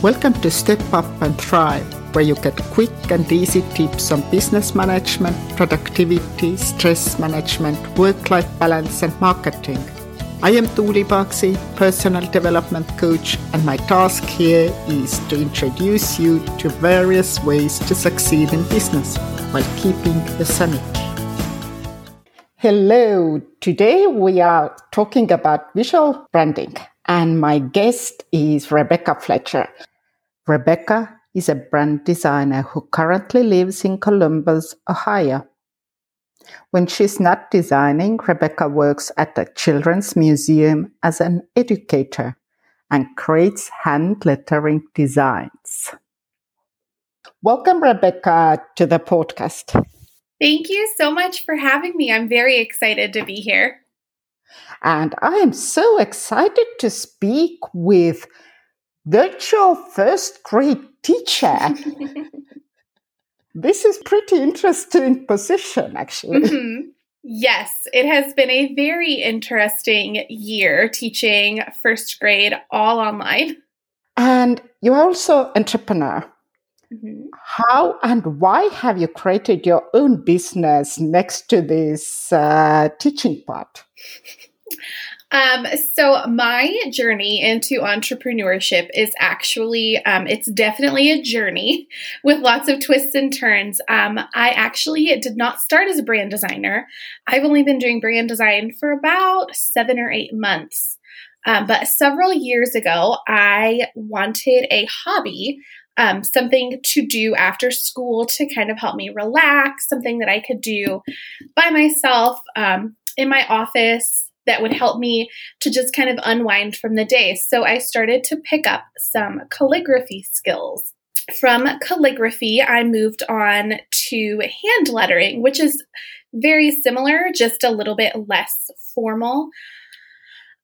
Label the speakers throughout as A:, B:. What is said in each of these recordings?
A: Welcome to Step Up and Thrive, where you get quick and easy tips on business management, productivity, stress management, work life balance, and marketing. I am Tuuli Paksi, personal development coach, and my task here is to introduce you to various ways to succeed in business while keeping the sanity. Hello, today we are talking about visual branding, and my guest is Rebecca Fletcher. Rebecca is a brand designer who currently lives in Columbus, Ohio. When she's not designing, Rebecca works at the Children's Museum as an educator and creates hand lettering designs. Welcome, Rebecca, to the podcast.
B: Thank you so much for having me. I'm very excited to be here.
A: And I am so excited to speak with virtual first grade teacher. this is pretty interesting position, actually. Mm-hmm.
B: Yes, it has been a very interesting year teaching first grade all online.
A: And you're also entrepreneur. Mm-hmm. How and why have you created your own business next to this uh, teaching part?
B: Um, so my journey into entrepreneurship is actually, um, it's definitely a journey with lots of twists and turns. Um, I actually did not start as a brand designer. I've only been doing brand design for about seven or eight months. Um, but several years ago, I wanted a hobby um, something to do after school to kind of help me relax, something that I could do by myself um, in my office that would help me to just kind of unwind from the day. So I started to pick up some calligraphy skills. From calligraphy, I moved on to hand lettering, which is very similar, just a little bit less formal.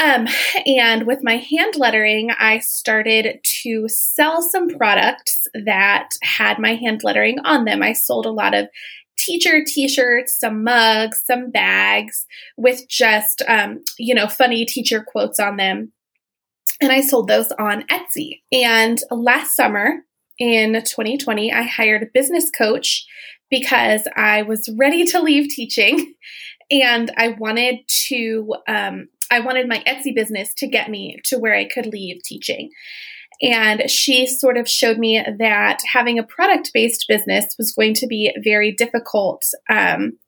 B: Um, and with my hand lettering, I started to sell some products that had my hand lettering on them. I sold a lot of teacher t-shirts, some mugs, some bags with just um, you know funny teacher quotes on them. And I sold those on Etsy. And last summer in 2020, I hired a business coach because I was ready to leave teaching and I wanted to um, I wanted my Etsy business to get me to where I could leave teaching. And she sort of showed me that having a product based business was going to be very difficult um,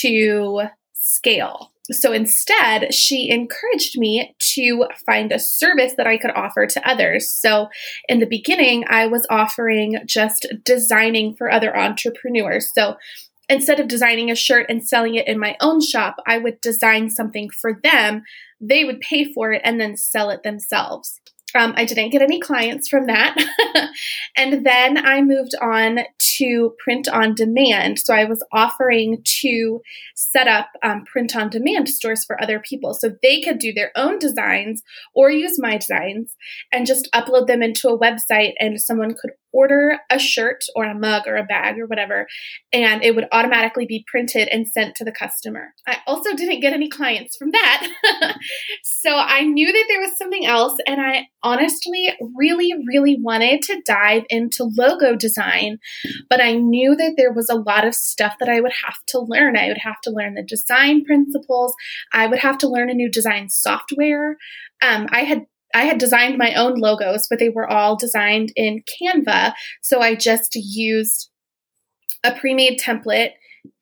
B: to scale. So instead, she encouraged me to find a service that I could offer to others. So in the beginning, I was offering just designing for other entrepreneurs. So instead of designing a shirt and selling it in my own shop, I would design something for them. They would pay for it and then sell it themselves. Um, I didn't get any clients from that. and then I moved on to print on demand. So I was offering to set up um, print on demand stores for other people so they could do their own designs or use my designs and just upload them into a website and someone could order a shirt or a mug or a bag or whatever, and it would automatically be printed and sent to the customer. I also didn't get any clients from that. so I knew that there was something else, and I honestly really, really wanted to dive into logo design, but I knew that there was a lot of stuff that I would have to learn. I would have to learn the design principles, I would have to learn a new design software. Um, I had I had designed my own logos, but they were all designed in Canva. So I just used a pre made template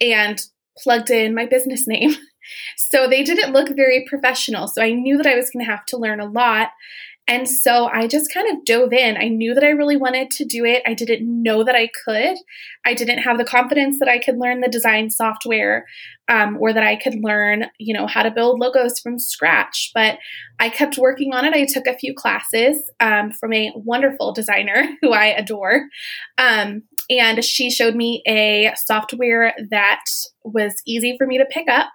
B: and plugged in my business name. So they didn't look very professional. So I knew that I was going to have to learn a lot. And so I just kind of dove in. I knew that I really wanted to do it. I didn't know that I could. I didn't have the confidence that I could learn the design software um, or that I could learn, you know, how to build logos from scratch. But I kept working on it. I took a few classes um, from a wonderful designer who I adore. Um, and she showed me a software that was easy for me to pick up.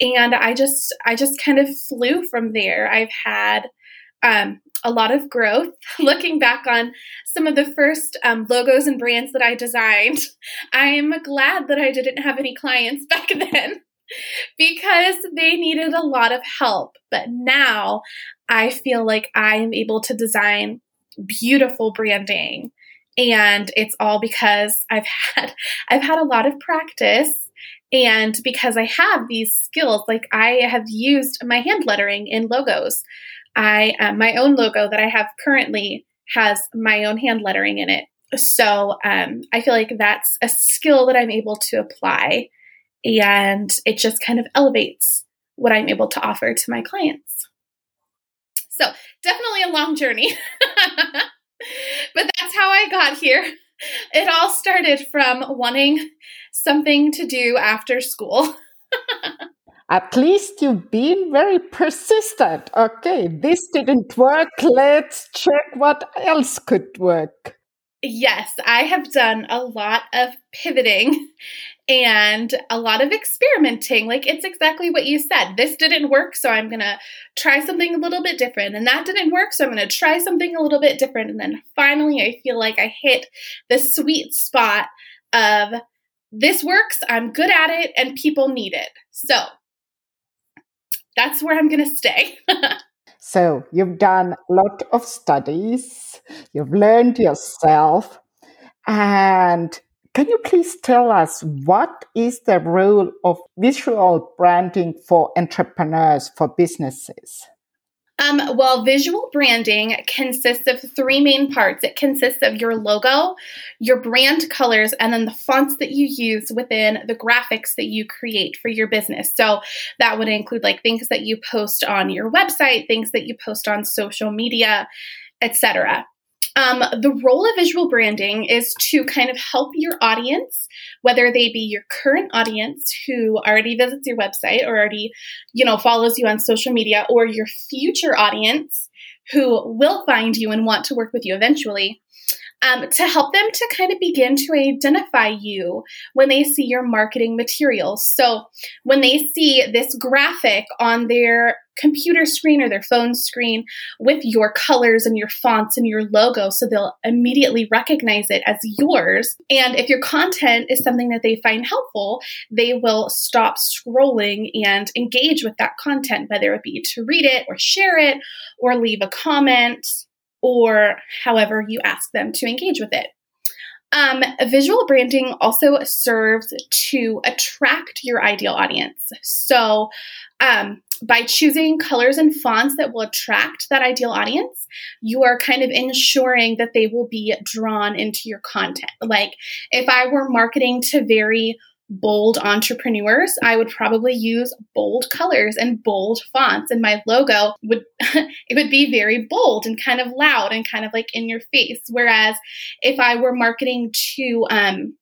B: And I just, I just kind of flew from there. I've had um, a lot of growth. Looking back on some of the first um, logos and brands that I designed, I'm glad that I didn't have any clients back then because they needed a lot of help. But now I feel like I am able to design beautiful branding. And it's all because I've had I've had a lot of practice and because I have these skills, like I have used my hand lettering in logos. I uh, my own logo that I have currently has my own hand lettering in it. So um, I feel like that's a skill that I'm able to apply, and it just kind of elevates what I'm able to offer to my clients. So definitely a long journey, but that's how I got here. It all started from wanting something to do after school.
A: At least you've been very persistent. Okay, this didn't work. Let's check what else could work.
B: Yes, I have done a lot of pivoting and a lot of experimenting. Like it's exactly what you said. This didn't work, so I'm going to try something a little bit different. And that didn't work, so I'm going to try something a little bit different. And then finally, I feel like I hit the sweet spot of this works, I'm good at it, and people need it. So that's where I'm going to stay.
A: so you've done a lot of studies, you've learned yourself, and can you please tell us what is the role of visual branding for entrepreneurs, for businesses?
B: Um, well, visual branding consists of three main parts. It consists of your logo, your brand colors, and then the fonts that you use within the graphics that you create for your business. So that would include like things that you post on your website, things that you post on social media, etc. Um, the role of visual branding is to kind of help your audience, whether they be your current audience who already visits your website or already, you know, follows you on social media, or your future audience who will find you and want to work with you eventually um, to help them to kind of begin to identify you when they see your marketing materials. So when they see this graphic on their computer screen or their phone screen with your colors and your fonts and your logo, so they'll immediately recognize it as yours. And if your content is something that they find helpful, they will stop scrolling and engage with that content, whether it be to read it or share it or leave a comment or however you ask them to engage with it. Um, visual branding also serves to attract your ideal audience. So, um, by choosing colors and fonts that will attract that ideal audience, you are kind of ensuring that they will be drawn into your content. Like, if I were marketing to very bold entrepreneurs, I would probably use bold colors and bold fonts and my logo would it would be very bold and kind of loud and kind of like in your face. Whereas if I were marketing to um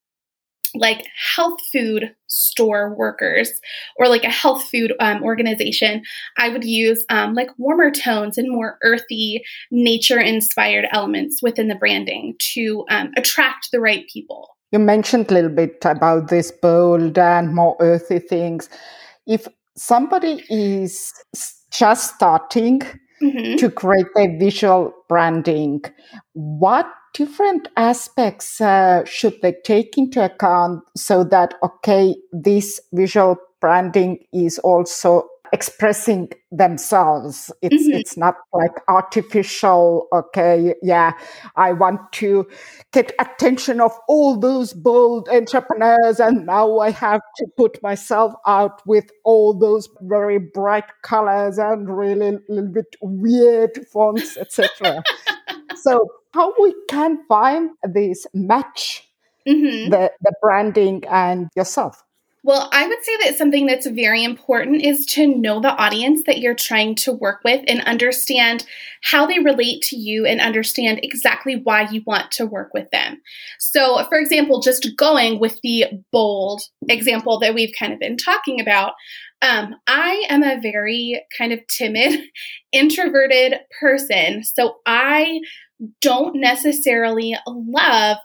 B: like health food store workers or like a health food um, organization, I would use um, like warmer tones and more earthy, nature inspired elements within the branding to um, attract the right people.
A: You mentioned a little bit about this bold and more earthy things. If somebody is just starting mm-hmm. to create their visual branding, what different aspects uh, should they take into account so that, okay, this visual branding is also expressing themselves. It's mm-hmm. it's not like artificial. Okay, yeah, I want to get attention of all those bold entrepreneurs, and now I have to put myself out with all those very bright colors and really a little bit weird fonts, etc. so how we can find this match mm-hmm. the the branding and yourself.
B: Well, I would say that something that's very important is to know the audience that you're trying to work with and understand how they relate to you and understand exactly why you want to work with them. So, for example, just going with the bold example that we've kind of been talking about, um, I am a very kind of timid, introverted person. So, I don't necessarily love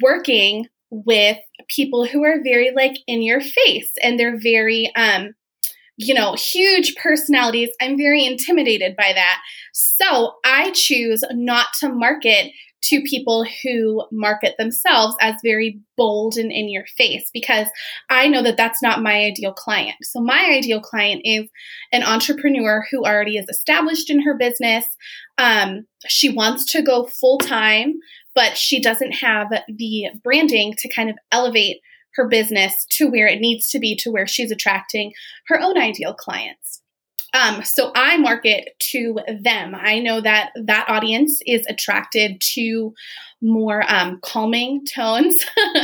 B: working with people who are very like in your face and they're very um you know huge personalities i'm very intimidated by that so i choose not to market to people who market themselves as very bold and in your face because I know that that's not my ideal client. So, my ideal client is an entrepreneur who already is established in her business. Um, she wants to go full time, but she doesn't have the branding to kind of elevate her business to where it needs to be to where she's attracting her own ideal clients. Um, so I market to them. I know that that audience is attracted to more um, calming tones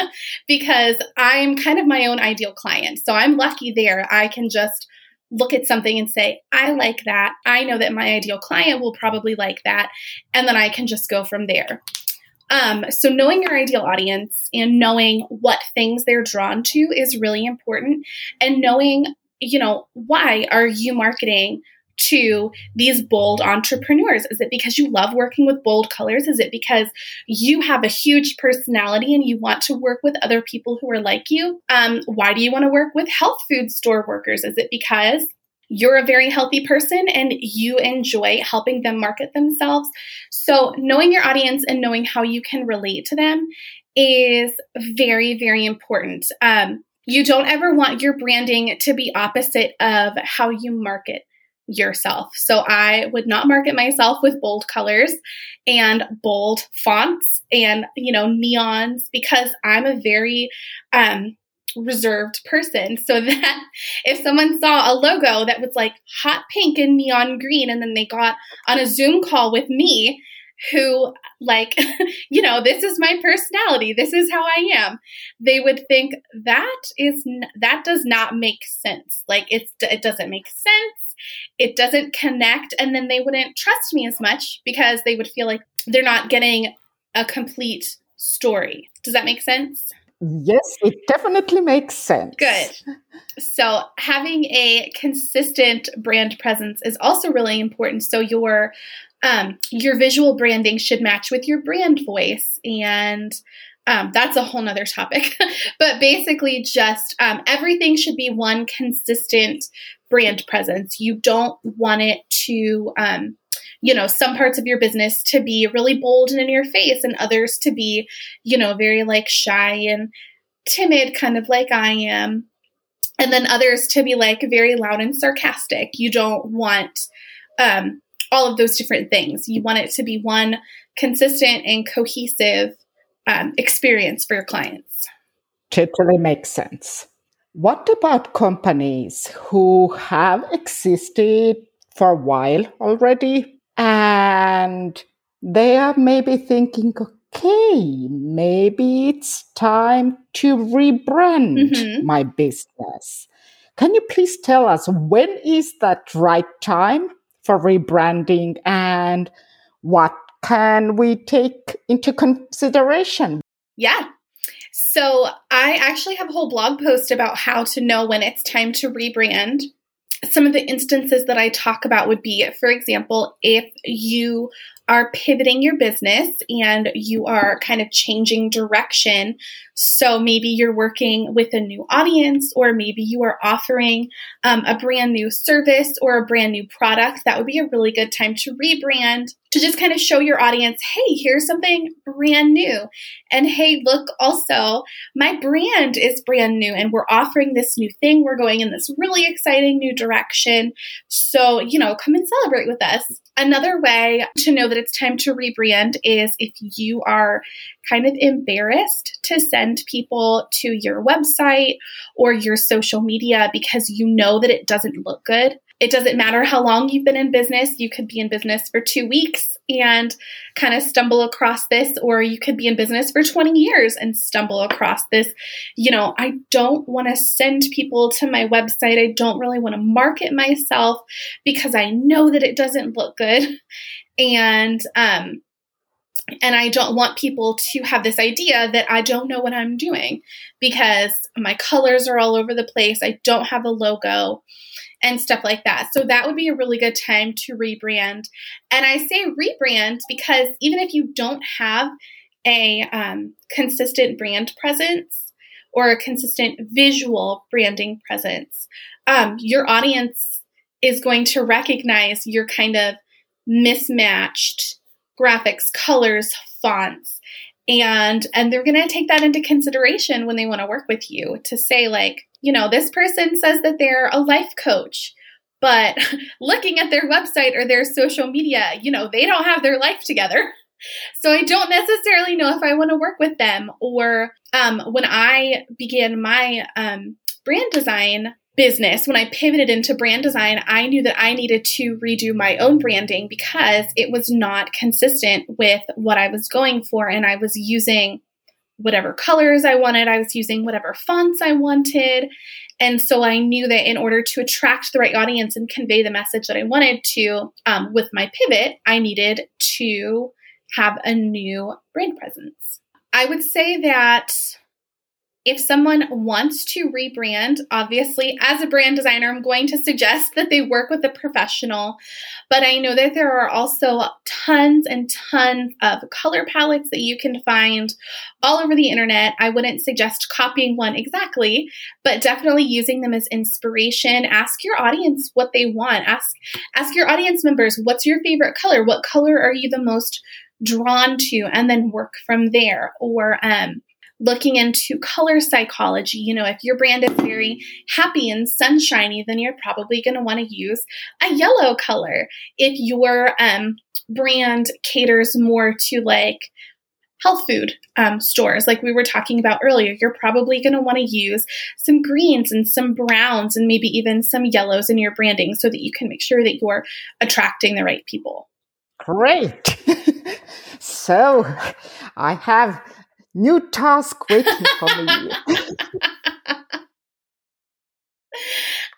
B: because I'm kind of my own ideal client. So I'm lucky there. I can just look at something and say, I like that. I know that my ideal client will probably like that. And then I can just go from there. Um, so, knowing your ideal audience and knowing what things they're drawn to is really important, and knowing you know, why are you marketing to these bold entrepreneurs? Is it because you love working with bold colors? Is it because you have a huge personality and you want to work with other people who are like you? Um, why do you want to work with health food store workers? Is it because you're a very healthy person and you enjoy helping them market themselves? So, knowing your audience and knowing how you can relate to them is very, very important. Um, you don't ever want your branding to be opposite of how you market yourself. So I would not market myself with bold colors and bold fonts and, you know, neons because I'm a very um reserved person. So that if someone saw a logo that was like hot pink and neon green and then they got on a Zoom call with me who like you know this is my personality. This is how i am they would think that is that does not make sense. Like it's it doesn't make sense. It doesn't connect. And then they wouldn't trust me as much because they would feel like they're not getting a complete story. Does that make sense
A: Yes, it definitely makes sense.
B: Good. So, having a consistent brand presence is also really important. So, your um, your visual branding should match with your brand voice and um, that's a whole nother topic but basically just um, everything should be one consistent brand presence you don't want it to um, you know some parts of your business to be really bold and in your face and others to be you know very like shy and timid kind of like i am and then others to be like very loud and sarcastic you don't want um, all of those different things. You want it to be one consistent and cohesive um, experience for your clients.
A: Totally makes sense. What about companies who have existed for a while already and they are maybe thinking, okay, maybe it's time to rebrand mm-hmm. my business. Can you please tell us when is that right time for rebranding and what can we take into consideration?
B: Yeah. So, I actually have a whole blog post about how to know when it's time to rebrand. Some of the instances that I talk about would be, for example, if you are pivoting your business and you are kind of changing direction. So maybe you're working with a new audience, or maybe you are offering um, a brand new service or a brand new product. That would be a really good time to rebrand to just kind of show your audience, hey, here's something brand new. And hey, look, also, my brand is brand new and we're offering this new thing. We're going in this really exciting new direction. So, you know, come and celebrate with us. Another way to know that it's time to rebrand is if you are kind of embarrassed to send people to your website or your social media because you know that it doesn't look good. It doesn't matter how long you've been in business. You could be in business for two weeks and kind of stumble across this, or you could be in business for 20 years and stumble across this. You know, I don't want to send people to my website. I don't really want to market myself because I know that it doesn't look good. And, um, and I don't want people to have this idea that I don't know what I'm doing because my colors are all over the place. I don't have a logo and stuff like that. So that would be a really good time to rebrand. And I say rebrand because even if you don't have a um, consistent brand presence or a consistent visual branding presence, um, your audience is going to recognize your kind of mismatched graphics, colors, fonts. And and they're going to take that into consideration when they want to work with you to say like, you know, this person says that they're a life coach, but looking at their website or their social media, you know, they don't have their life together. So I don't necessarily know if I want to work with them. Or um, when I began my um, brand design business, when I pivoted into brand design, I knew that I needed to redo my own branding because it was not consistent with what I was going for. And I was using whatever colors I wanted, I was using whatever fonts I wanted. And so I knew that in order to attract the right audience and convey the message that I wanted to um, with my pivot, I needed to have a new brand presence. I would say that if someone wants to rebrand, obviously, as a brand designer, I'm going to suggest that they work with a professional. But I know that there are also tons and tons of color palettes that you can find all over the internet. I wouldn't suggest copying one exactly, but definitely using them as inspiration. Ask your audience what they want. Ask ask your audience members, what's your favorite color? What color are you the most drawn to? And then work from there. Or um looking into color psychology. You know, if your brand is very happy and sunshiny, then you're probably going to want to use a yellow color. If your um, brand caters more to like health food um, stores, like we were talking about earlier, you're probably going to want to use some greens and some browns and maybe even some yellows in your branding so that you can make sure that you're attracting the right people.
A: Great. so I have New task waiting for me.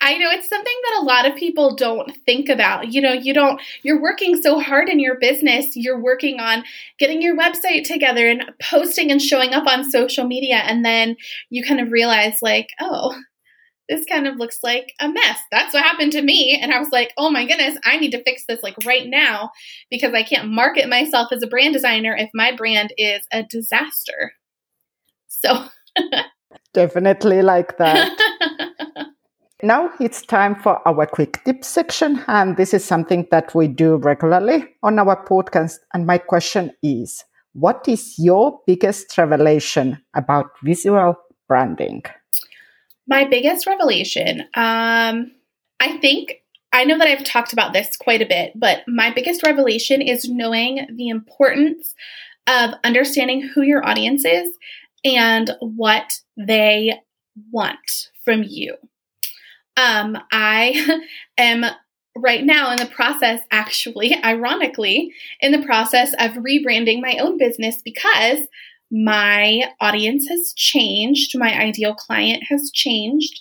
B: I know it's something that a lot of people don't think about. You know, you don't, you're working so hard in your business. You're working on getting your website together and posting and showing up on social media. And then you kind of realize, like, oh, this kind of looks like a mess. That's what happened to me. And I was like, oh my goodness, I need to fix this like right now because I can't market myself as a brand designer if my brand is a disaster. So,
A: definitely like that. now it's time for our quick tip section. And this is something that we do regularly on our podcast. And my question is what is your biggest revelation about visual branding?
B: My biggest revelation, um, I think I know that I've talked about this quite a bit, but my biggest revelation is knowing the importance of understanding who your audience is and what they want from you. Um, I am right now in the process, actually, ironically, in the process of rebranding my own business because my audience has changed. My ideal client has changed.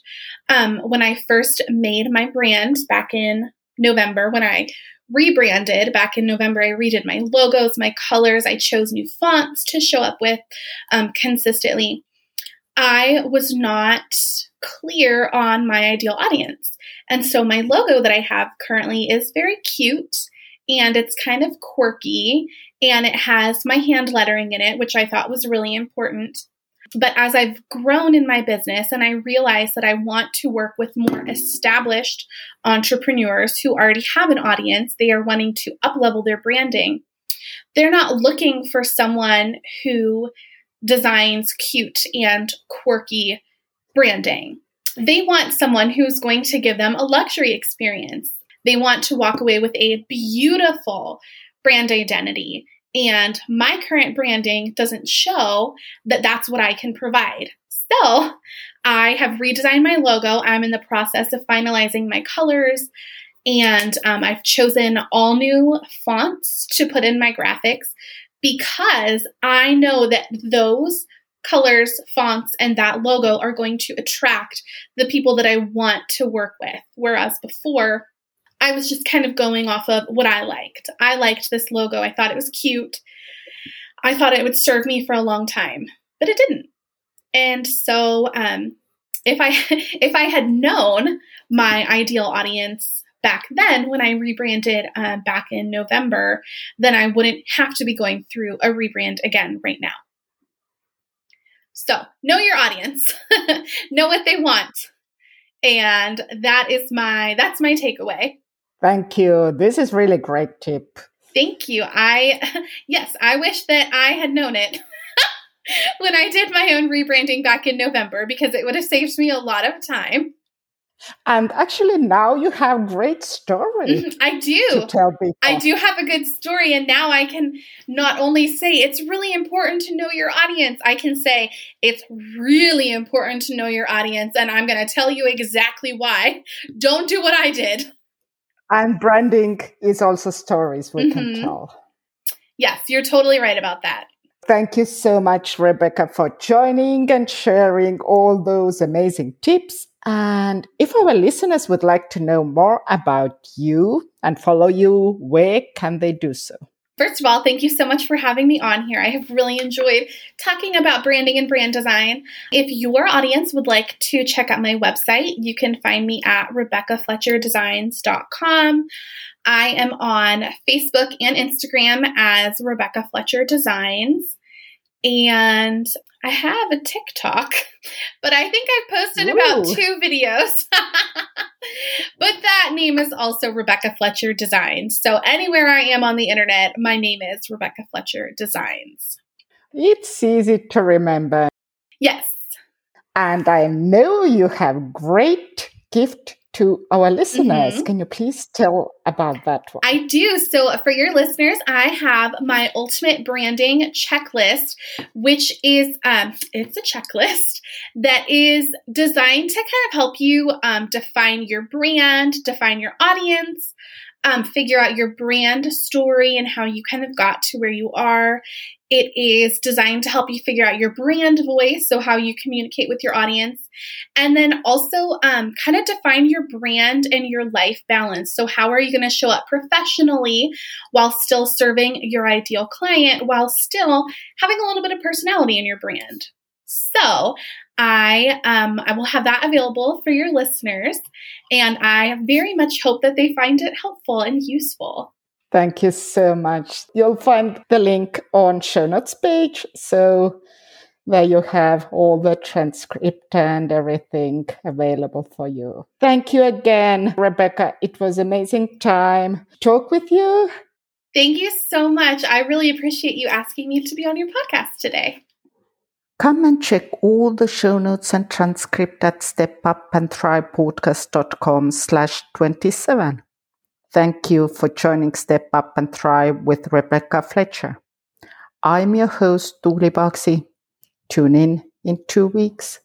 B: Um, when I first made my brand back in November, when I rebranded back in November, I redid my logos, my colors, I chose new fonts to show up with um, consistently. I was not clear on my ideal audience. And so my logo that I have currently is very cute and it's kind of quirky and it has my hand lettering in it, which I thought was really important. But as I've grown in my business and I realize that I want to work with more established entrepreneurs who already have an audience, they are wanting to uplevel their branding. They're not looking for someone who designs cute and quirky branding. They want someone who's going to give them a luxury experience. They want to walk away with a beautiful brand identity. And my current branding doesn't show that that's what I can provide. So I have redesigned my logo. I'm in the process of finalizing my colors. And um, I've chosen all new fonts to put in my graphics because I know that those colors, fonts, and that logo are going to attract the people that I want to work with. Whereas before, I was just kind of going off of what I liked. I liked this logo. I thought it was cute. I thought it would serve me for a long time, but it didn't. And so, um, if I if I had known my ideal audience back then when I rebranded uh, back in November, then I wouldn't have to be going through a rebrand again right now. So, know your audience, know what they want. And that is my that's my takeaway.
A: Thank you. This is really great tip.
B: Thank you. I, yes, I wish that I had known it when I did my own rebranding back in November because it would have saved me a lot of time.
A: And actually, now you have great story.
B: Mm-hmm, I do.
A: Tell people.
B: I do have a good story, and now I can not only say it's really important to know your audience. I can say it's really important to know your audience, and I'm going to tell you exactly why. Don't do what I did.
A: And branding is also stories we mm-hmm. can tell.
B: Yes, you're totally right about that.
A: Thank you so much, Rebecca, for joining and sharing all those amazing tips. And if our listeners would like to know more about you and follow you, where can they do so?
B: First of all, thank you so much for having me on here. I have really enjoyed talking about branding and brand design. If your audience would like to check out my website, you can find me at RebeccaFletcherDesigns.com. I am on Facebook and Instagram as Rebecca Fletcher Designs. And I have a TikTok, but I think I've posted Ooh. about two videos. but that name is also Rebecca Fletcher Designs. So anywhere I am on the internet, my name is Rebecca Fletcher Designs.
A: It's easy to remember.
B: Yes.
A: And I know you have great gift to our listeners. Mm-hmm. Can you please tell about that one?
B: I do. So, for your listeners, I have my ultimate branding checklist, which is um, it's a checklist that is designed to kind of help you um, define your brand, define your audience. Um, figure out your brand story and how you kind of got to where you are. It is designed to help you figure out your brand voice, so how you communicate with your audience, and then also um, kind of define your brand and your life balance. So, how are you going to show up professionally while still serving your ideal client, while still having a little bit of personality in your brand? So, I um, I will have that available for your listeners, and I very much hope that they find it helpful and useful.
A: Thank you so much. You'll find the link on show notes page. So there you have all the transcript and everything available for you. Thank you again, Rebecca. It was amazing time talk with you.
B: Thank you so much. I really appreciate you asking me to be on your podcast today.
A: Come and check all the show notes and transcript at stepupandthrivepodcast.com slash 27. Thank you for joining Step Up and Thrive with Rebecca Fletcher. I'm your host, Tuuli Paksi. Tune in in two weeks.